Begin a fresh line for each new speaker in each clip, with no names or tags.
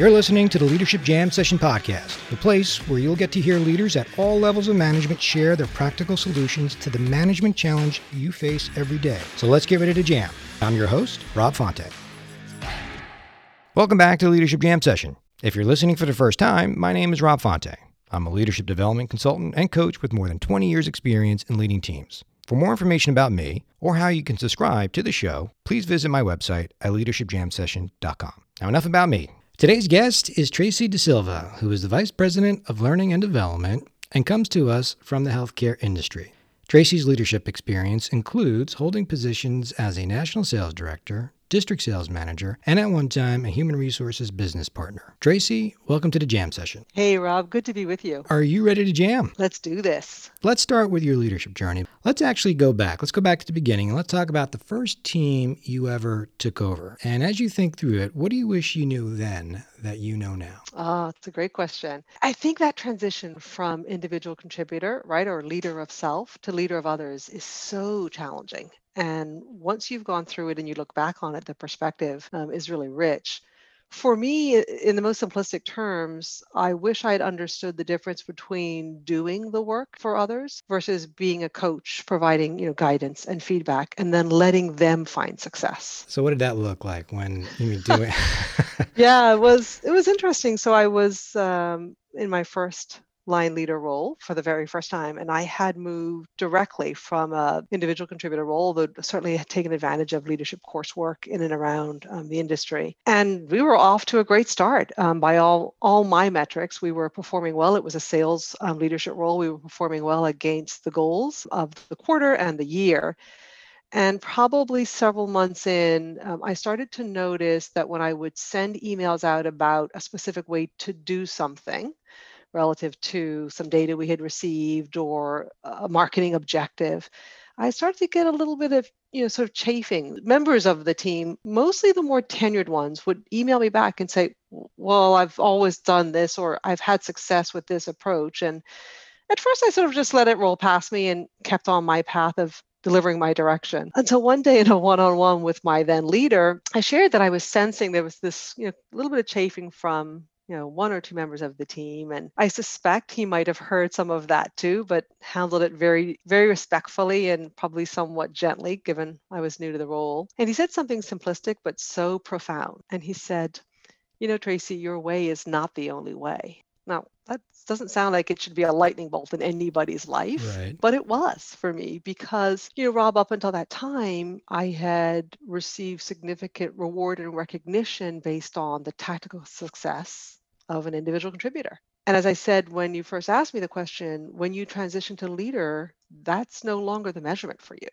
You're listening to the Leadership Jam Session Podcast, the place where you'll get to hear leaders at all levels of management share their practical solutions to the management challenge you face every day. So let's get ready to jam. I'm your host, Rob Fonte. Welcome back to Leadership Jam Session. If you're listening for the first time, my name is Rob Fonte. I'm a leadership development consultant and coach with more than 20 years' experience in leading teams. For more information about me or how you can subscribe to the show, please visit my website at leadershipjamsession.com. Now, enough about me. Today's guest is Tracy De Silva, who is the Vice President of Learning and Development and comes to us from the healthcare industry. Tracy's leadership experience includes holding positions as a national sales director, district sales manager, and at one time, a human resources business partner. Tracy, welcome to the jam session.
Hey, Rob, good to be with you.
Are you ready to jam?
Let's do this.
Let's start with your leadership journey. Let's actually go back. Let's go back to the beginning and let's talk about the first team you ever took over. And as you think through it, what do you wish you knew then that you know now?
Ah, it's a great question. I think that transition from individual contributor, right, or leader of self to leader of others is so challenging. And once you've gone through it and you look back on it, the perspective um, is really rich. For me, in the most simplistic terms, I wish I'd understood the difference between doing the work for others versus being a coach, providing you know guidance and feedback, and then letting them find success.
So, what did that look like when you were doing?
yeah, it was it was interesting. So I was um, in my first line leader role for the very first time. And I had moved directly from a individual contributor role, though certainly had taken advantage of leadership coursework in and around um, the industry. And we were off to a great start um, by all, all my metrics. We were performing well. It was a sales um, leadership role. We were performing well against the goals of the quarter and the year. And probably several months in, um, I started to notice that when I would send emails out about a specific way to do something, relative to some data we had received or a marketing objective, I started to get a little bit of, you know, sort of chafing. Members of the team, mostly the more tenured ones, would email me back and say, Well, I've always done this, or I've had success with this approach. And at first, I sort of just let it roll past me and kept on my path of delivering my direction until one day in a one-on-one with my then leader i shared that i was sensing there was this you know little bit of chafing from you know one or two members of the team and i suspect he might have heard some of that too but handled it very very respectfully and probably somewhat gently given i was new to the role. And he said something simplistic but so profound. And he said you know tracy your way is not the only way. Now that doesn't sound like it should be a lightning bolt in anybody's life
right.
but it was for me because you know rob up until that time i had received significant reward and recognition based on the tactical success of an individual contributor. And as I said when you first asked me the question, when you transition to leader, that's no longer the measurement for you.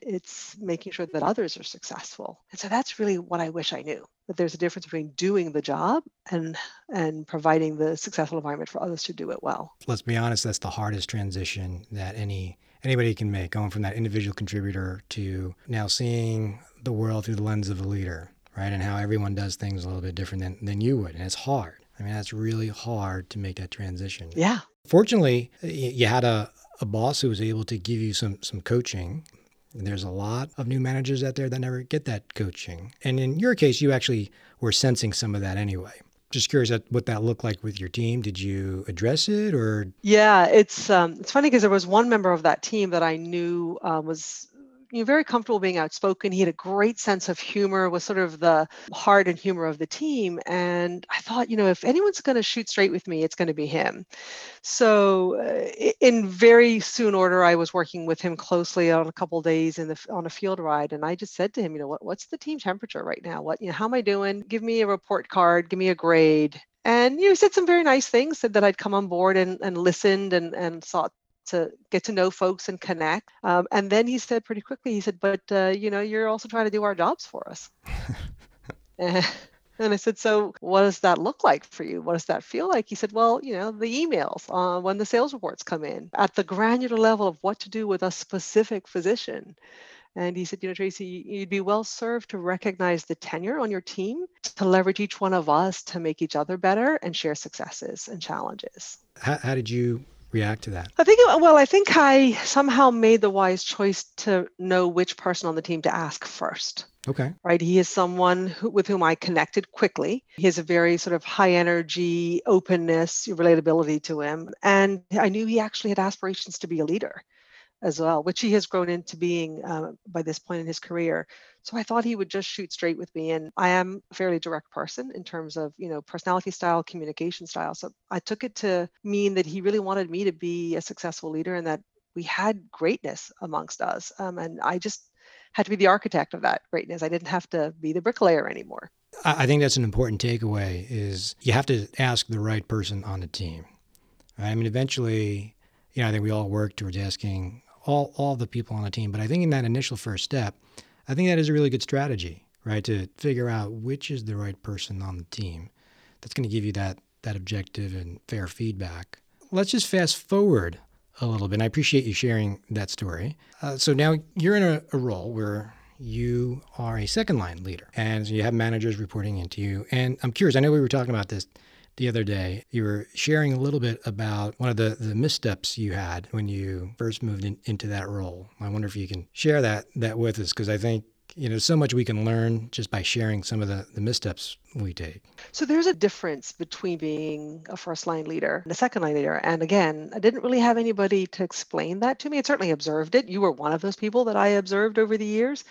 It's making sure that others are successful. And so that's really what I wish I knew that there's a difference between doing the job and and providing the successful environment for others to do it well.
Let's be honest, that's the hardest transition that any anybody can make, going from that individual contributor to now seeing the world through the lens of a leader, right? And how everyone does things a little bit different than, than you would. And it's hard. I mean, that's really hard to make that transition.
Yeah.
Fortunately, you had a, a boss who was able to give you some some coaching. And there's a lot of new managers out there that never get that coaching. And in your case, you actually were sensing some of that anyway. Just curious what that looked like with your team. Did you address it or?
Yeah, it's um, it's funny because there was one member of that team that I knew uh, was you know, very comfortable being outspoken. He had a great sense of humor, was sort of the heart and humor of the team. And I thought, you know, if anyone's going to shoot straight with me, it's going to be him. So, uh, in very soon order, I was working with him closely on a couple days in the on a field ride, and I just said to him, you know, what, what's the team temperature right now? What, you know, how am I doing? Give me a report card. Give me a grade and you know said some very nice things said that i'd come on board and, and listened and, and sought to get to know folks and connect. Um, and then he said pretty quickly, he said, but uh, you know, you're also trying to do our jobs for us. and, I said, so what does that look like for you? What does that feel like? He said, well, you know, the emails uh, when the sales reports come in at the granular level of what to do with a specific physician. And he said, you know, Tracy, you'd be well served to recognize the tenure on your team, to leverage each one of us to make each other better and share successes and challenges.
How, how did you react to that?
I think, well, I think I somehow made the wise choice to know which person on the team to ask first.
Okay.
Right. He is someone who, with whom I connected quickly. He has a very sort of high energy, openness, relatability to him. And I knew he actually had aspirations to be a leader as well, which he has grown into being uh, by this point in his career. So I thought he would just shoot straight with me. And I am a fairly direct person in terms of, you know, personality style, communication style. So I took it to mean that he really wanted me to be a successful leader and that we had greatness amongst us. Um, and I just had to be the architect of that greatness. I didn't have to be the bricklayer anymore.
I think that's an important takeaway is you have to ask the right person on the team. I mean, eventually, you know, I think we all work towards asking all all the people on the team. But I think in that initial first step, I think that is a really good strategy, right? To figure out which is the right person on the team that's going to give you that that objective and fair feedback. Let's just fast forward a little bit. And I appreciate you sharing that story. Uh, so now you're in a, a role where you are a second line leader and you have managers reporting into you. And I'm curious, I know we were talking about this the other day. You were sharing a little bit about one of the, the missteps you had when you first moved in, into that role. I wonder if you can share that that with us because I think you know so much we can learn just by sharing some of the, the missteps we take
so there's a difference between being a first line leader and a second line leader and again i didn't really have anybody to explain that to me i certainly observed it you were one of those people that i observed over the years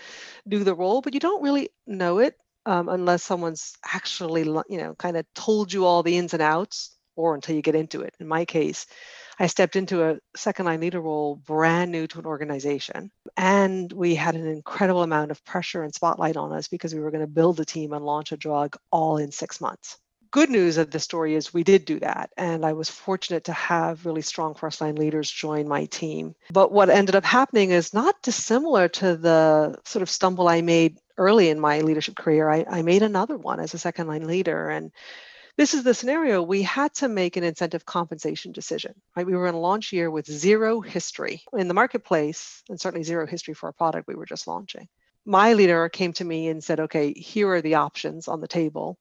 do the role but you don't really know it um, unless someone's actually, you know, kind of told you all the ins and outs or until you get into it. In my case, I stepped into a second line leader role brand new to an organization. And we had an incredible amount of pressure and spotlight on us because we were going to build a team and launch a drug all in six months. Good news of the story is we did do that. And I was fortunate to have really strong first line leaders join my team. But what ended up happening is not dissimilar to the sort of stumble I made early in my leadership career, I, I made another one as a second line leader. And this is the scenario we had to make an incentive compensation decision right? We were in a launch year with zero history in the marketplace and certainly zero history for a product we were just launching. My leader came to me and said okay here are the options on the table.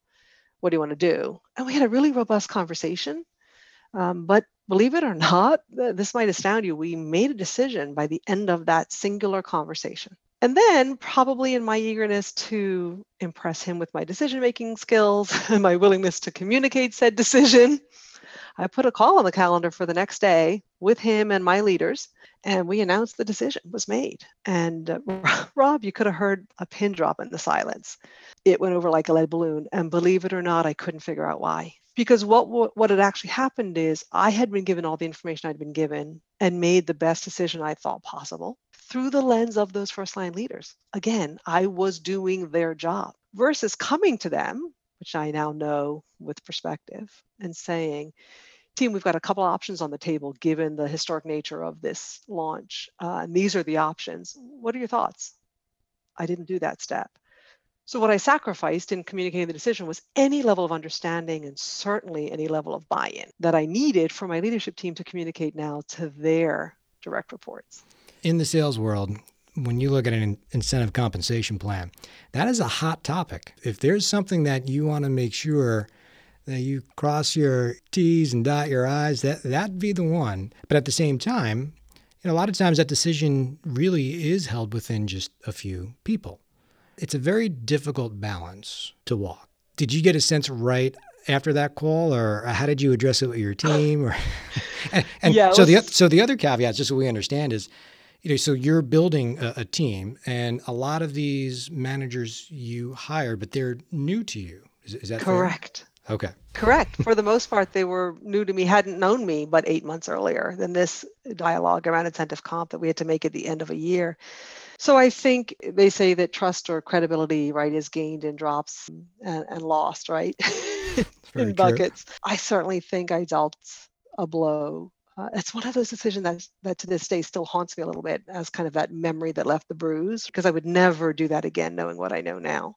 What do you want to do? And we had a really robust conversation um, but believe it or not this might astound you we made a decision by the end of that singular conversation and then, probably in my eagerness to impress him with my decision making skills and my willingness to communicate said decision, I put a call on the calendar for the next day with him and my leaders, and we announced the decision was made. And uh, Rob, you could have heard a pin drop in the silence. It went over like a lead balloon, and believe it or not, I couldn't figure out why. Because what what, what had actually happened is I had been given all the information I'd been given and made the best decision I thought possible through the lens of those first line leaders. Again, I was doing their job versus coming to them, which I now know with perspective, and saying, team, we've got a couple options on the table given the historic nature of this launch. Uh, and these are the options. What are your thoughts? I didn't do that step. So, what I sacrificed in communicating the decision was any level of understanding and certainly any level of buy in that I needed for my leadership team to communicate now to their direct reports
in the sales world, when you look at an incentive compensation plan, that is a hot topic. If there's something that you want to make sure that you cross your T's and dot your I's, that that'd be the one. But at the same time, you know, a lot of times that decision really is held within just a few people. It's a very difficult balance to walk. Did you get a sense right after that call, or how did you address it with your team? Or and, and yeah, so was... the so the other caveat, just so we understand, is you know, so you're building a, a, team, and a lot of these managers you hire, but they're new to you. Is, is that
correct?
Fair? Okay.
Correct. For the most part, they were new to me, hadn't known me but eight months earlier than this dialogue around incentive comp that we had to make at the end of a year. So I think they say that trust or credibility, right, is gained in drops and, and lost, right, in buckets. True. I certainly think I dealt a blow uh, it's one of those decisions that that to this day still haunts me a little bit as kind of that memory that left the bruise because I would never do that again knowing what I know now.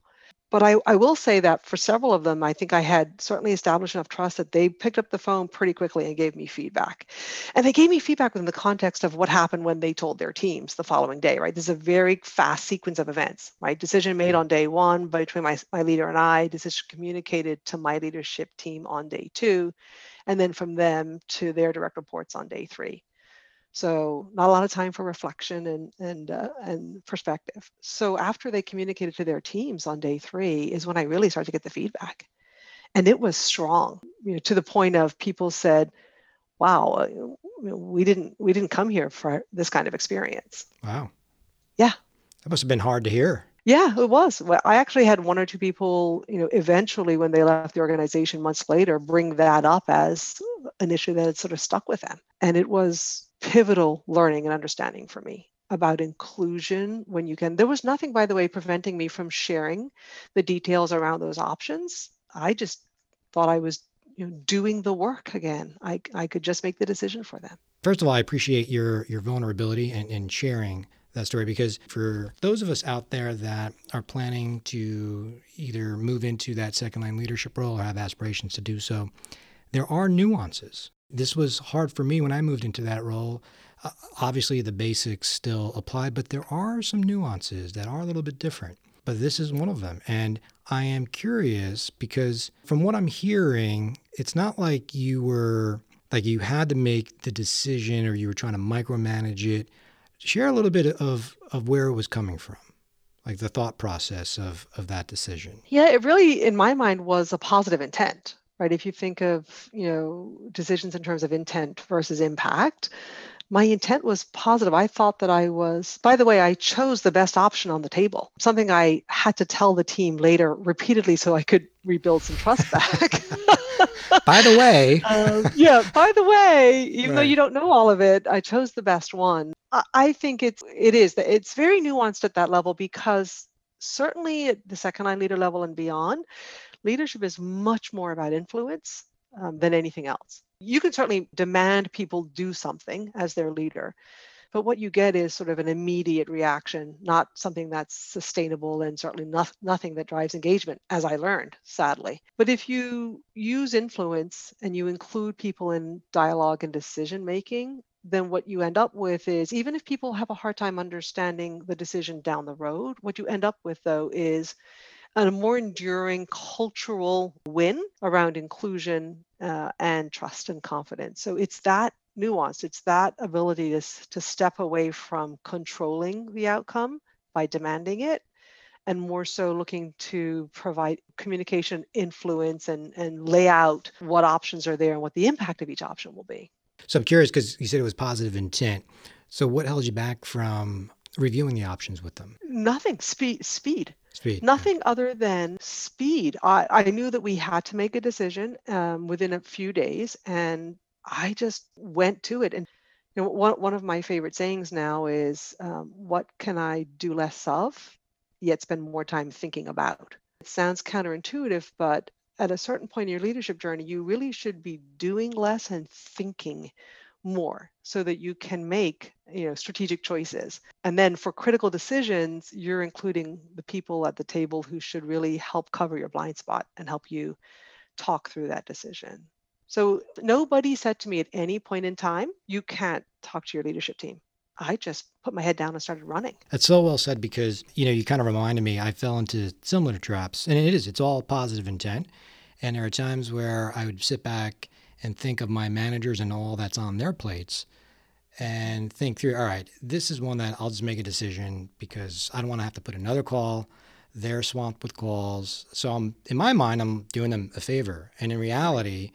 But I, I will say that for several of them, I think I had certainly established enough trust that they picked up the phone pretty quickly and gave me feedback. And they gave me feedback within the context of what happened when they told their teams the following day, right? This is a very fast sequence of events, right? Decision made on day one between my, my leader and I, decision communicated to my leadership team on day two and then from them to their direct reports on day three. So not a lot of time for reflection and and uh, and perspective. So after they communicated to their teams on day three is when I really started to get the feedback, and it was strong. You know, to the point of people said, "Wow, uh, we didn't we didn't come here for this kind of experience."
Wow.
Yeah.
That must have been hard to hear.
Yeah, it was. Well, I actually had one or two people, you know, eventually when they left the organization months later, bring that up as an issue that had sort of stuck with them. And it was pivotal learning and understanding for me about inclusion when you can. There was nothing, by the way, preventing me from sharing the details around those options. I just thought I was you know, doing the work again. I, I could just make the decision for them.
First of all, I appreciate your your vulnerability and, and sharing that story because for those of us out there that are planning to either move into that second line leadership role or have aspirations to do so, there are nuances. This was hard for me when I moved into that role. Uh, obviously, the basics still apply, but there are some nuances that are a little bit different. But this is one of them. And I am curious because from what I'm hearing, it's not like you were like you had to make the decision or you were trying to micromanage it share a little bit of of where it was coming from like the thought process of of that decision.
Yeah it really in my mind was a positive intent right? If you think of you know decisions in terms of intent versus impact my intent was positive. I thought that i was by the way i chose the best option on the table something i had to tell the team later repeatedly so i could rebuild some trust back
by the way
uh, yeah by the way even right. though you don't know all of it i chose the best one I think it's it is that it's very nuanced at that level because certainly at the second line leader level and beyond, leadership is much more about influence um, than anything else. You can certainly demand people do something as their leader, but what you get is sort of an immediate reaction, not something that's sustainable and certainly not, nothing that drives engagement, as I learned, sadly. But if you use influence and you include people in dialogue and decision making, then what you end up with is even if people have a hard time understanding the decision down the road, what you end up with though is a more enduring cultural win around inclusion uh, and trust and confidence. So it's that nuance, it's that ability to, to step away from controlling the outcome by demanding it and more so looking to provide communication influence and, and lay out what options are there and what the impact of each option will be.
So I'm curious because you said it was positive intent. So what held you back from reviewing the options with them?
Nothing. Speed. Speed.
Speed.
Nothing yeah. other than speed. I, I knew that we had to make a decision um, within a few days, and I just went to it. And you know, one one of my favorite sayings now is, um, "What can I do less of, yet spend more time thinking about?" It sounds counterintuitive, but at a certain point in your leadership journey, you really should be doing less and thinking more so that you can make you know strategic choices and then for critical decisions you're including the people at the table who should really help cover your blind spot and help you talk through that decision so nobody said to me at any point in time you can't talk to your leadership team I just put my head down and started running.
That's so well said because, you know, you kind of reminded me I fell into similar traps. And it is, it's all positive intent. And there are times where I would sit back and think of my managers and all that's on their plates and think through, all right, this is one that I'll just make a decision because I don't want to have to put another call. They're swamped with calls. So I'm in my mind, I'm doing them a favor. And in reality,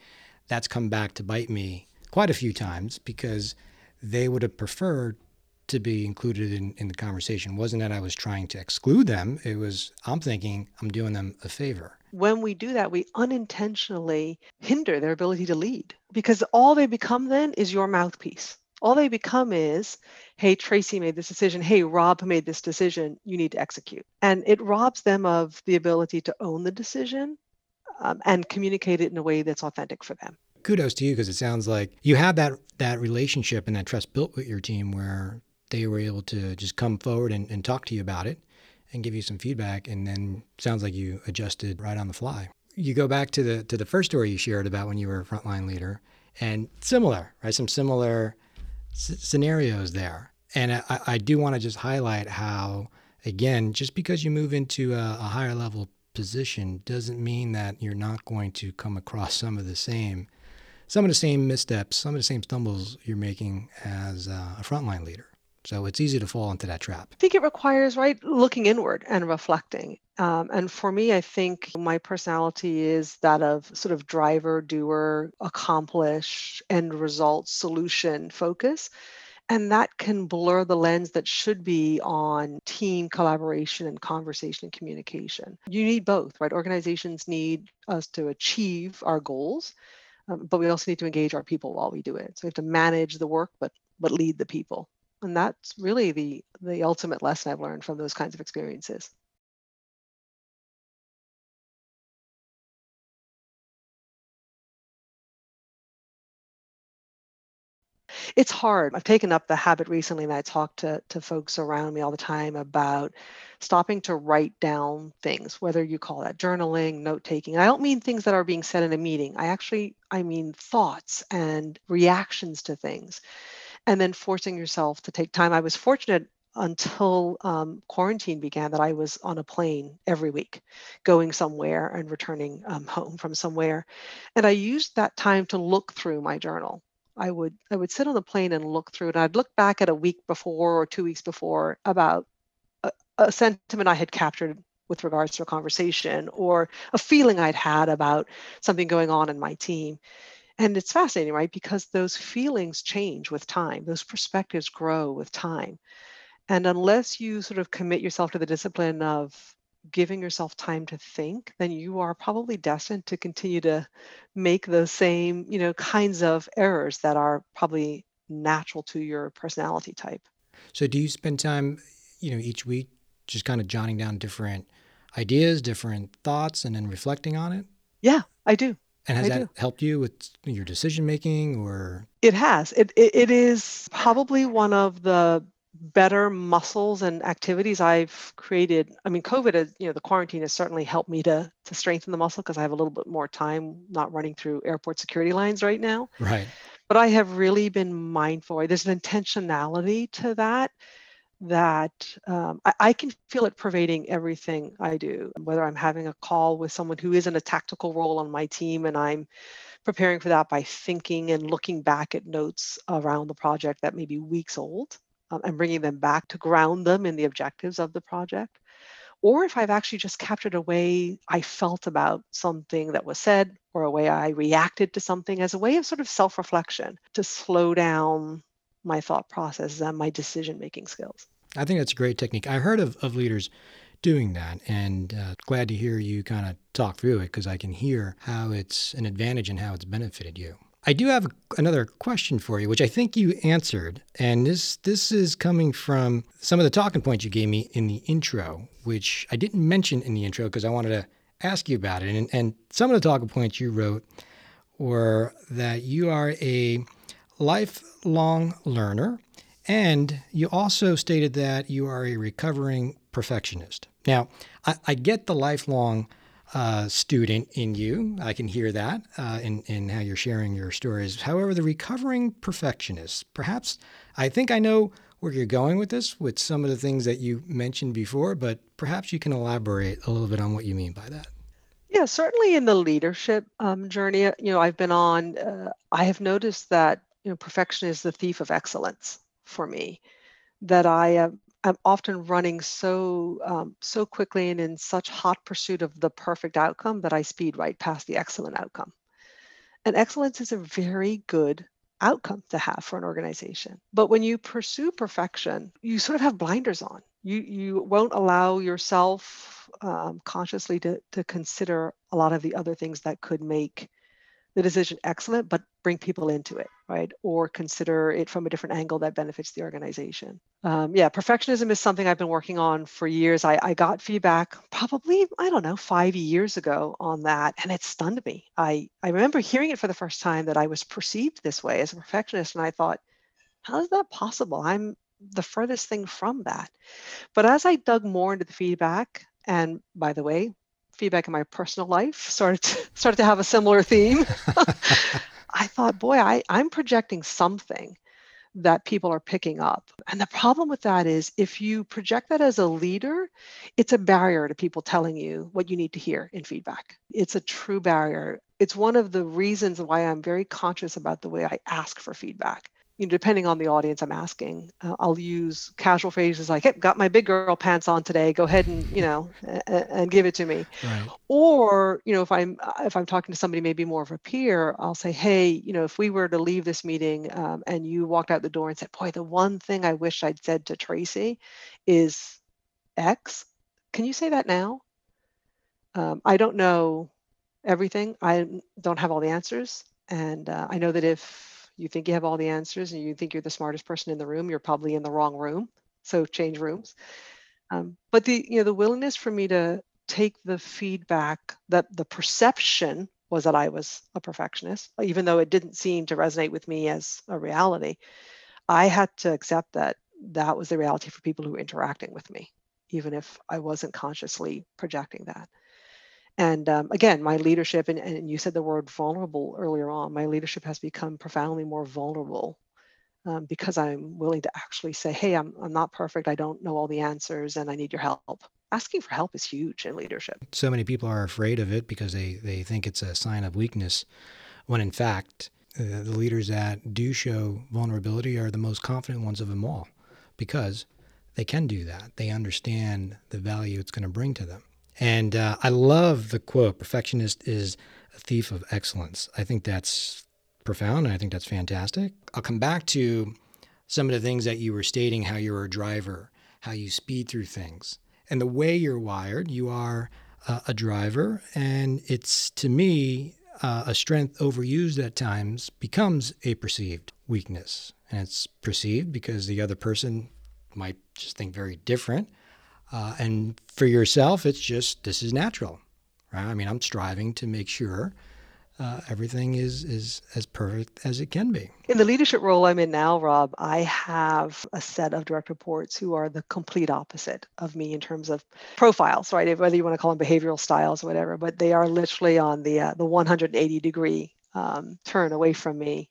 that's come back to bite me quite a few times because they would have preferred to be included in, in the conversation. Wasn't that I was trying to exclude them. It was, I'm thinking I'm doing them a favor.
When we do that, we unintentionally hinder their ability to lead because all they become then is your mouthpiece. All they become is, hey, Tracy made this decision. Hey, Rob made this decision. You need to execute. And it robs them of the ability to own the decision um, and communicate it in a way that's authentic for them.
Kudos to you because it sounds like you have that that relationship and that trust built with your team where they were able to just come forward and, and talk to you about it and give you some feedback and then sounds like you adjusted right on the fly. You go back to the to the first story you shared about when you were a frontline leader and similar right? Some similar scenarios there. And I, I do want to just highlight how again just because you move into a, a higher level position doesn't mean that you're not going to come across some of the same some of the same missteps, some of the same stumbles you're making as uh, a frontline leader. So it's easy to fall into that trap.
I think it requires, right, looking inward and reflecting. Um, and for me, I think my personality is that of sort of driver, doer, accomplish, end result, solution focus. And that can blur the lens that should be on team collaboration and conversation and communication. You need both, right? Organizations need us to achieve our goals, um, but we also need to engage our people while we do it. So we have to manage the work, but but lead the people. And that's really the the ultimate lesson I've learned from those kinds of experiences. It's hard. I've taken up the habit recently and I talk to, to folks around me all the time about stopping to write down things, whether you call that journaling, note taking. I don't mean things that are being said in a meeting. I actually I mean thoughts and reactions to things. And then forcing yourself to take time. I was fortunate until um, quarantine began that I was on a plane every week, going somewhere and returning um, home from somewhere. And I used that time to look through my journal I would I would sit on the plane and look through. And I'd look back at a week before or two weeks before about a, a sentiment I had captured with regards to a conversation or a feeling I'd had about something going on in my team. And it's fascinating, right? Because those feelings change with time, those perspectives grow with time. And unless you sort of commit yourself to the discipline of giving yourself time to think, then you are probably destined to continue to make those same, you know, kinds of errors that are probably natural to your personality type.
So do you spend time, you know, each week just kind of jotting down different ideas, different thoughts and then reflecting on it?
Yeah, I do.
And has
I
that
do.
helped you with your decision making or
It has. It, it it is probably one of the better muscles and activities I've created. I mean, COVID, is, you know, the quarantine has certainly helped me to to strengthen the muscle because I have a little bit more time not running through airport security lines right now.
right?
But I have really been mindful. There's an intentionality to that that um, I, I can feel it pervading everything I do. Whether I'm having a call with someone who is in a tactical role on my team and I'm preparing for that by thinking and looking back at notes around the project that may be weeks old um, and bringing them back to ground them in the objectives of the project. Or if I've actually just captured a way I felt about something that was said or a way I reacted to something as a way of sort of self reflection to slow down my thought processes and my decision making skills.
I think that's a great technique. I heard of, of leaders doing that and uh, glad to hear you kind of talk through it because I can hear how it's an advantage and how it's benefited you. I do have another question for you, which I think you answered, and this this is coming from some of the talking points you gave me in the intro, which I didn't mention in the intro because I wanted to ask you about it. And, and some of the talking points you wrote were that you are a lifelong learner, and you also stated that you are a recovering perfectionist. Now, I, I get the lifelong uh, student in you. I can hear that uh, in, in how you're sharing your stories. However, the recovering perfectionist, perhaps I think I know where you're going with this with some of the things that you mentioned before, but perhaps you can elaborate a little bit on what you mean by that.
Yeah, certainly in the leadership um, journey, uh, you know, I've been on, uh, I have noticed that, you know, perfection is the thief of excellence for me, that I I'm often running so um, so quickly and in such hot pursuit of the perfect outcome that I speed right past the excellent outcome. And excellence is a very good outcome to have for an organization. But when you pursue perfection, you sort of have blinders on. You you won't allow yourself um, consciously to to consider a lot of the other things that could make the decision excellent, but bring people into it, right? Or consider it from a different angle that benefits the organization. Um, yeah, perfectionism is something I've been working on for years. I, I got feedback probably, I don't know, five years ago on that, and it stunned me. I, I remember hearing it for the first time that I was perceived this way as a perfectionist, and I thought, how is that possible? I'm the furthest thing from that. But as I dug more into the feedback, and by the way, feedback in my personal life started to, started to have a similar theme. I thought, boy, I, I'm projecting something that people are picking up. And the problem with that is if you project that as a leader, it's a barrier to people telling you what you need to hear in feedback. It's a true barrier. it's one of the reasons why I'm very conscious about the way I ask for feedback you know, depending on the audience I'm asking, uh, I'll use casual phrases like, "Hey, got my big girl pants on today. Go ahead and you know, and give it to me." Right. Or you know, if I'm if I'm talking to somebody maybe more of a peer, I'll say, "Hey, you know, if we were to leave this meeting um, and you walked out the door and said, "Boy, the one thing I wish I'd said to Tracy is X," can you say that now? Um, I don't know everything. I don't have all the answers, and uh, I know that if you think you have all the answers and you think you're the smartest person in the room, you're probably in the wrong room. So change rooms. Um, but the you know the willingness for me to take the feedback that the perception was that I was a perfectionist, even though it didn't seem to resonate with me as a reality. I had to accept that that was the reality for people who were interacting with me, even if I wasn't consciously projecting that and um, again my leadership and, and you said the word vulnerable earlier on my leadership has become profoundly more vulnerable um, because i'm willing to actually say hey I'm, I'm not perfect. I don't know all the answers and i need your help. Asking for help is huge in leadership.
So many people are afraid of it because they, they think it's a sign of weakness when in fact uh, the leaders that do show vulnerability are the most confident ones of them all because they can do that. They understand the value it's going to bring to them and uh, I love the quote perfectionist is a thief of excellence. I think that's profound and I think that's fantastic. I'll come back to some of the things that you were stating how you're a driver, how you speed through things. And the way you're wired, you are uh, a driver. And it's to me, uh, a strength overused at times becomes a perceived weakness. And it's perceived because the other person might just think very different. Uh, and for yourself, it's just this is natural, right? I mean, I'm striving to make sure uh, everything is is as perfect as it can be.
In the leadership role I'm in now, Rob, I have a set of direct reports who are the complete opposite of me in terms of profiles, right? Whether you want to call them behavioral styles or whatever, but they are literally on the uh, the 180 degree um, turn away from me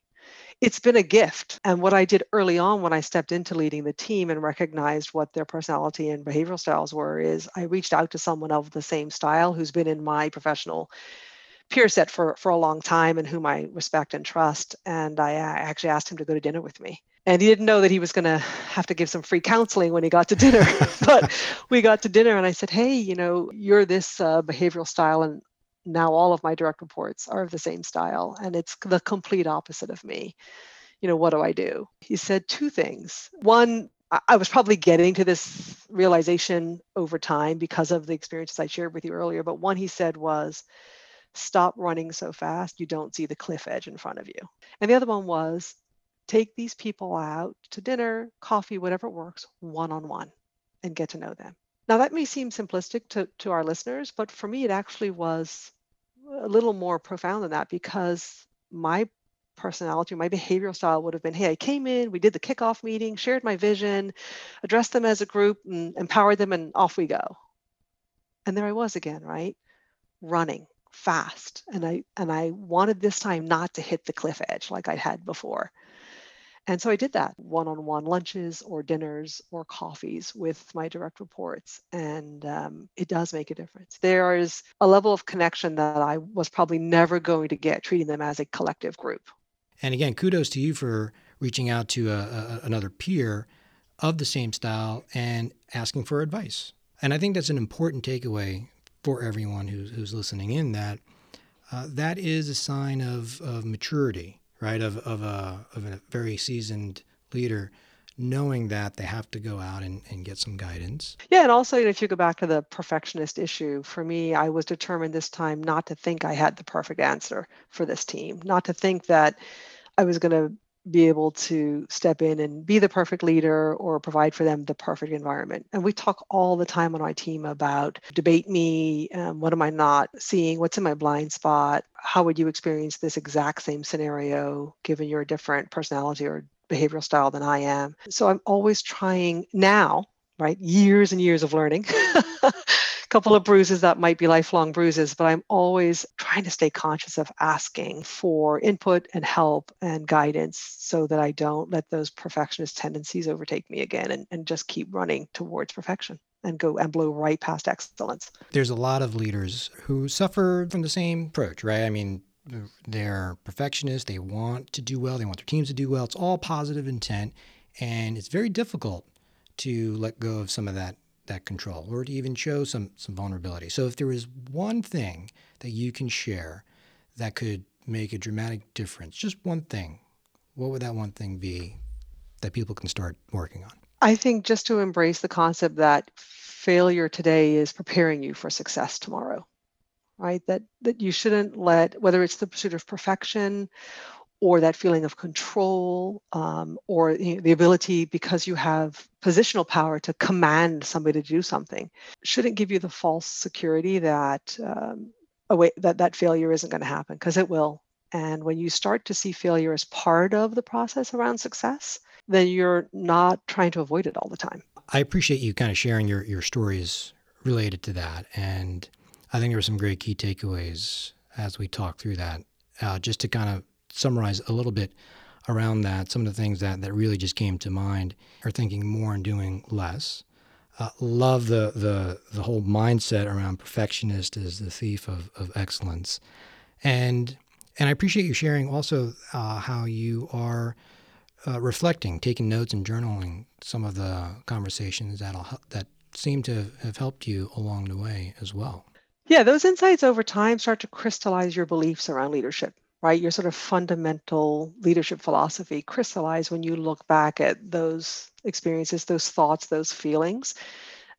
it's been a gift. And what I did early on when I stepped into leading the team and recognized what their personality and behavioral styles were is I reached out to someone of the same style who's been in my professional peer set for, for a long time and whom I respect and trust. And I actually asked him to go to dinner with me. And he didn't know that he was going to have to give some free counseling when he got to dinner. but we got to dinner and I said, Hey, you know, you're this uh, behavioral style and now all of my direct reports are of the same style and it's the complete opposite of me. You know what do i do? He said two things. One i was probably getting to this realization over time because of the experiences i shared with you earlier but one he said was stop running so fast you don't see the cliff edge in front of you. And the other one was take these people out to dinner coffee whatever works one on one and get to know them. Now, that may seem simplistic to, to our listeners, but for me, it actually was a little more profound than that because my personality, my behavioral style would have been hey, I came in, we did the kickoff meeting, shared my vision, addressed them as a group, and empowered them, and off we go. And there I was again, right? Running fast. And I and I wanted this time not to hit the cliff edge like I had before. And so I did that one on one lunches or dinners or coffees with my direct reports. And um, it does make a difference. There is a level of connection that I was probably never going to get treating them as a collective group.
And again, kudos to you for reaching out to a, a, another peer of the same style and asking for advice. And I think that's an important takeaway for everyone who's, who's listening in that uh, that is a sign of, of maturity right, of, of, a, of a very seasoned leader, knowing that they have to go out and, and get some guidance.
Yeah, and also, you know, if you go back to the perfectionist issue, for me, I was determined this time not to think I had the perfect answer for this team, not to think that I was going to be able to step in and be the perfect leader or provide for them the perfect environment. And we talk all the time on our team about debate me, um, what am I not seeing, what's in my blind spot, how would you experience this exact same scenario given your different personality or behavioral style than I am. So I'm always trying now, right? Years and years of learning couple of bruises that might be lifelong bruises, but I'm always trying to stay conscious of asking for input and help and guidance so that I don't let those perfectionist tendencies overtake me again and, and just keep running towards perfection and go and blow right past excellence.
There's a lot of leaders who suffer from the same approach, right? I mean, they're perfectionists. They want to do well. They want their teams to do well. It's all positive intent, and it's very difficult to let go of some of that that control or to even show some some vulnerability. So if there is one thing that you can share that could make a dramatic difference, just one thing, what would that one thing be that people can start working on?
I think just to embrace the concept that failure today is preparing you for success tomorrow right that that you shouldn't let whether it's the pursuit of perfection or that feeling of control um, or you know, the ability because you have positional power to command somebody to do something shouldn't give you the false security that um, that that failure isn't going to happen because it will. And when you start to see failure as part of the process around success then you're not trying to avoid it all the time.
I appreciate you kind of sharing your, your stories related to that and i think there were some great key takeaways as we talked through that uh, just to kind of summarize a little bit around that, some of the things that, that really just came to mind are thinking more and doing less. Uh, love the, the the whole mindset around perfectionist as the thief of, of excellence, and and I appreciate you sharing also uh, how you are uh, reflecting, taking notes, and journaling some of the conversations that'll, that seem to have helped you along the way as well.
Yeah, those insights over time start to crystallize your beliefs around leadership right? Your sort of fundamental leadership philosophy crystallize when you look back at those experiences, those thoughts, those feelings,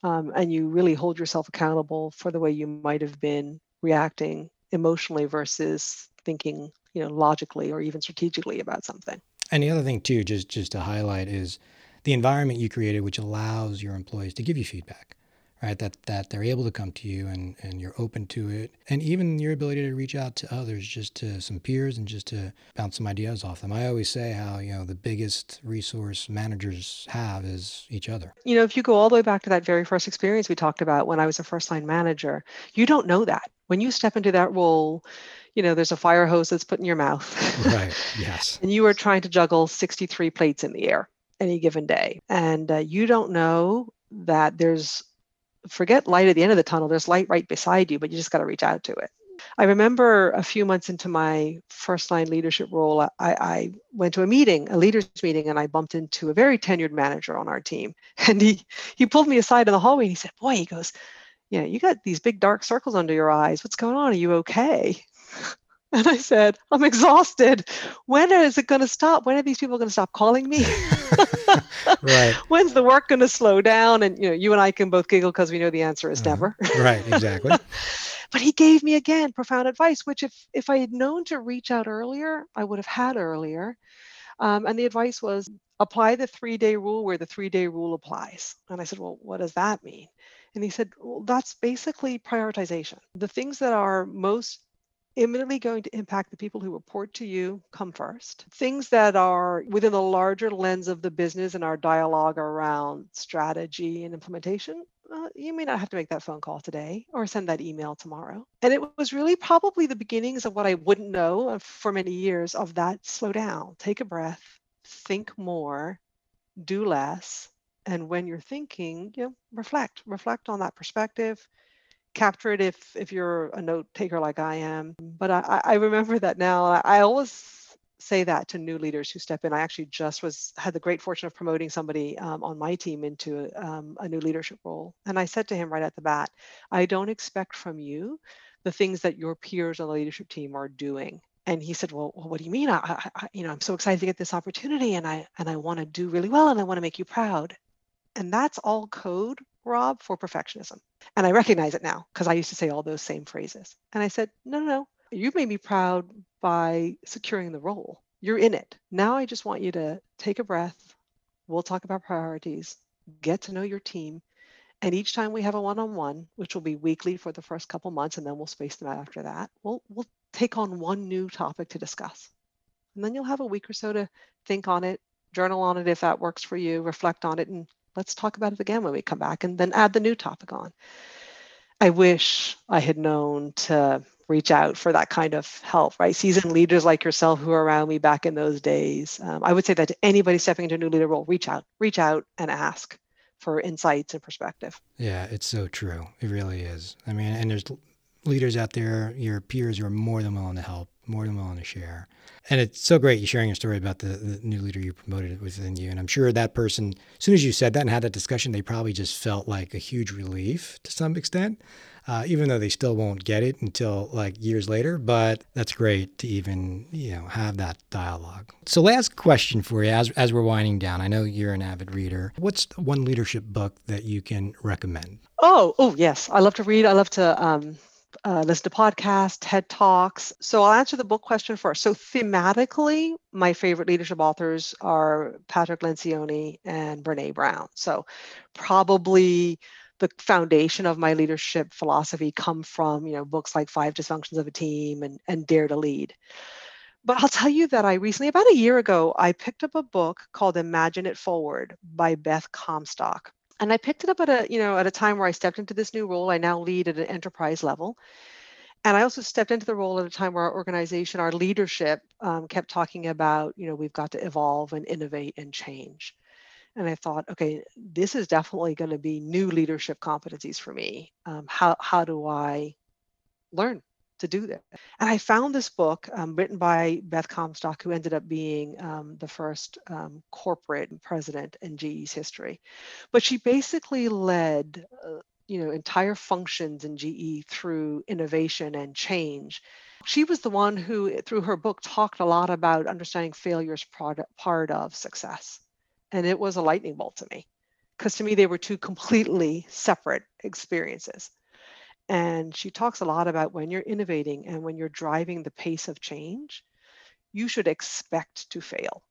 um, and you really hold yourself accountable for the way you might have been reacting emotionally versus thinking, you know, logically or even strategically about something.
And the other thing too, just just to highlight, is the environment you created, which allows your employees to give you feedback right? That that they're able to come to you and, and you're open to it. And even your ability to reach out to others, just to some peers and just to bounce some ideas off them. I always say how, you know, the biggest resource managers have is each other.
You know, if you go all the way back to that very first experience we talked about when I was a first line manager, you don't know that. When you step into that role, you know, there's a fire hose that's put in your mouth.
right. Yes.
and you are trying to juggle 63 plates in the air any given day. And uh, you don't know that there's forget light at the end of the tunnel. There's light right beside you, but you just got to reach out to it. I remember a few months into my first line leadership role, I, I, went to a meeting, a leaders meeting, and I bumped into a very tenured manager on our team. And he he pulled me aside in the hallway and he said, Boy, he goes, Yeah, you got these big dark circles under your eyes. What's going on? Are you okay? And I said, I'm exhausted. When is it going to stop? When are these people going to stop calling me?
right.
When's the work going to slow down? And you know, you and I can both giggle because we know the answer is uh-huh. never.
right, exactly.
but he gave me again profound advice, which if if I had known to reach out earlier, I would have had earlier. Um, and the advice was apply the three day rule where the three day rule applies. And I said, well, what does that mean? And he said, well, that's basically prioritization. The things that are most imminently going to impact the people who report to you come first. Things that are within the larger lens of the business and our dialogue around strategy and implementation. Uh, you may not have to make that phone call today or send that email tomorrow. And it was really probably the beginnings of what I wouldn't know for many years of that slow down, take a breath, think more, do less. And when you're thinking, you know, reflect, reflect on that perspective, capture it if if you're a note taker like I am. But I, I remember that now. I, always say that to new leaders who step in. I actually just was had the great fortune of promoting somebody um, on my team into um, a new leadership role, and I said to him right at the bat, "I don't expect from you the things that your peers on the leadership team are doing." And he said, "Well, well what do you mean? I, I, you know, I'm so excited to get this opportunity, and I and I want to do really well, and I want to make you proud." And that's all code Rob, for perfectionism. And I recognize it now because I used to say all those same phrases. And I said, no, no, no. You made me proud by securing the role. You're in it. Now I just want you to take a breath. We'll talk about priorities, get to know your team. And each time we have a one-on-one, which will be weekly for the first couple months, and then we'll space them out after that, we'll we'll take on one new topic to discuss. And then you'll have a week or so to think on it, journal on it if that works for you, reflect on it, and let's talk about it again when we come back and then add the new topic on. I wish I had known to reach out for that kind of help, right? Seasoned leaders like yourself who were around me back in those days. Um, I would say that to anybody stepping into a new leader role, reach out, reach out and ask for insights and perspective.
Yeah, it's so true. It really is. I mean, and there's leaders out there, your peers who are more than willing to help, more than willing to share. And it's so great you sharing your story about the, the new leader you promoted within you. And I'm sure that person, as soon as you said that and had that discussion, they probably just felt like a huge relief to some extent, uh, even though they still won't get it until like years later. But that's great to even, you know, have that dialogue. So last question for you as, as we're winding down. I know you're an avid reader. What's one leadership book that you can recommend?
Oh, oh yes. I love to read. I love to um, uh, listen to podcasts, TED Talks. So I'll answer the book question first. So thematically, my favorite leadership authors are Patrick Lencioni and Brene Brown. So probably the foundation of my leadership philosophy come from you know books like Five Dysfunctions of a Team and, and Dare to Lead. But I'll tell you that I recently, about a year ago, I picked up a book called Imagine It Forward by Beth Comstock and I picked it up at a you know at a time where I stepped into this new role. I now lead at an enterprise level, and I also stepped into the role at a time where our organization, our leadership, um, kept talking about you know we've got to evolve and innovate and change. And I thought, okay, this is definitely going to be new leadership competencies for me. Um, how how do I learn to do that. And I found this book um, written by Beth Comstock, who ended up being um, the first um, corporate president in GE's history. But she basically led, uh, you know, entire functions in GE through innovation and change. She was the one who, through her book, talked a lot about understanding failures product, part of success. And it was a lightning bolt to me because to me they were two completely separate experiences. And she talks a lot about when you're innovating and when you're driving the pace of change, you should expect to fail.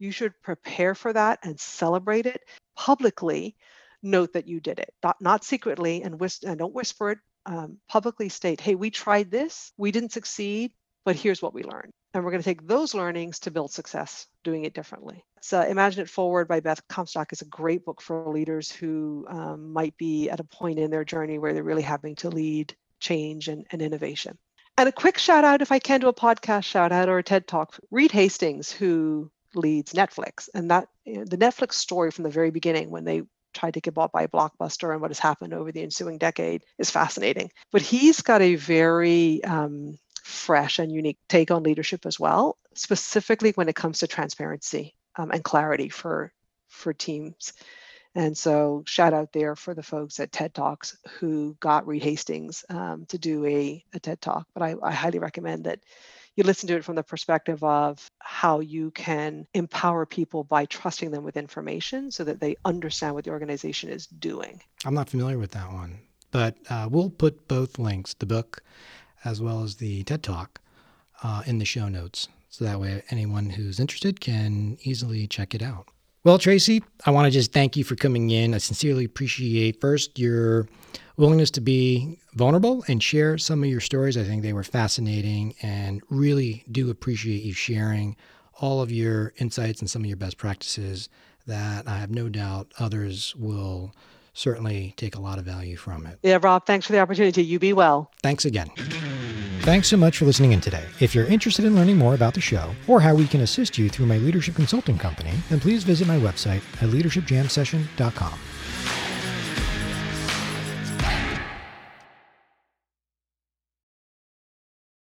You should prepare for that and celebrate it publicly. Note that you did it, not, not secretly, and, whis- and don't whisper it. Um, publicly state, hey, we tried this, we didn't succeed, but here's what we learned. And we're going to take those learnings to build success doing it differently. So, Imagine It Forward by Beth Comstock is a great book for leaders who um, might be at a point in their journey where they're really having to lead change and, and innovation. And a quick shout out, if I can do a podcast shout out or a TED talk, Reed Hastings, who leads Netflix. And that you know, the Netflix story from the very beginning when they tried to get bought by Blockbuster and what has happened over the ensuing decade is fascinating. But he's got a very um, fresh and unique take on leadership as well, specifically when it comes to transparency um, and clarity for for teams. And so, shout out there for the folks at TED Talks who got Reed Hastings um, to do a, a TED Talk. But I, I highly recommend that you listen to it from the perspective of how you can empower people by trusting them with information so that they understand what the organization is doing.
I'm not familiar with that one, but uh, we'll put both links the book as well as the TED Talk uh, in the show notes. So that way, anyone who's interested can easily check it out. Well, Tracy, I want to just thank you for coming in. I sincerely appreciate first your willingness to be vulnerable and share some of your stories. I think they were fascinating and really do appreciate you sharing all of your insights and some of your best practices that I have no doubt others will certainly take a lot of value from it.
Yeah, Rob, thanks for the opportunity. You be well.
Thanks again. Thanks so much for listening in today. If you're interested in learning more about the show or how we can assist you through my leadership consulting company, then please visit my website at leadershipjamsession.com.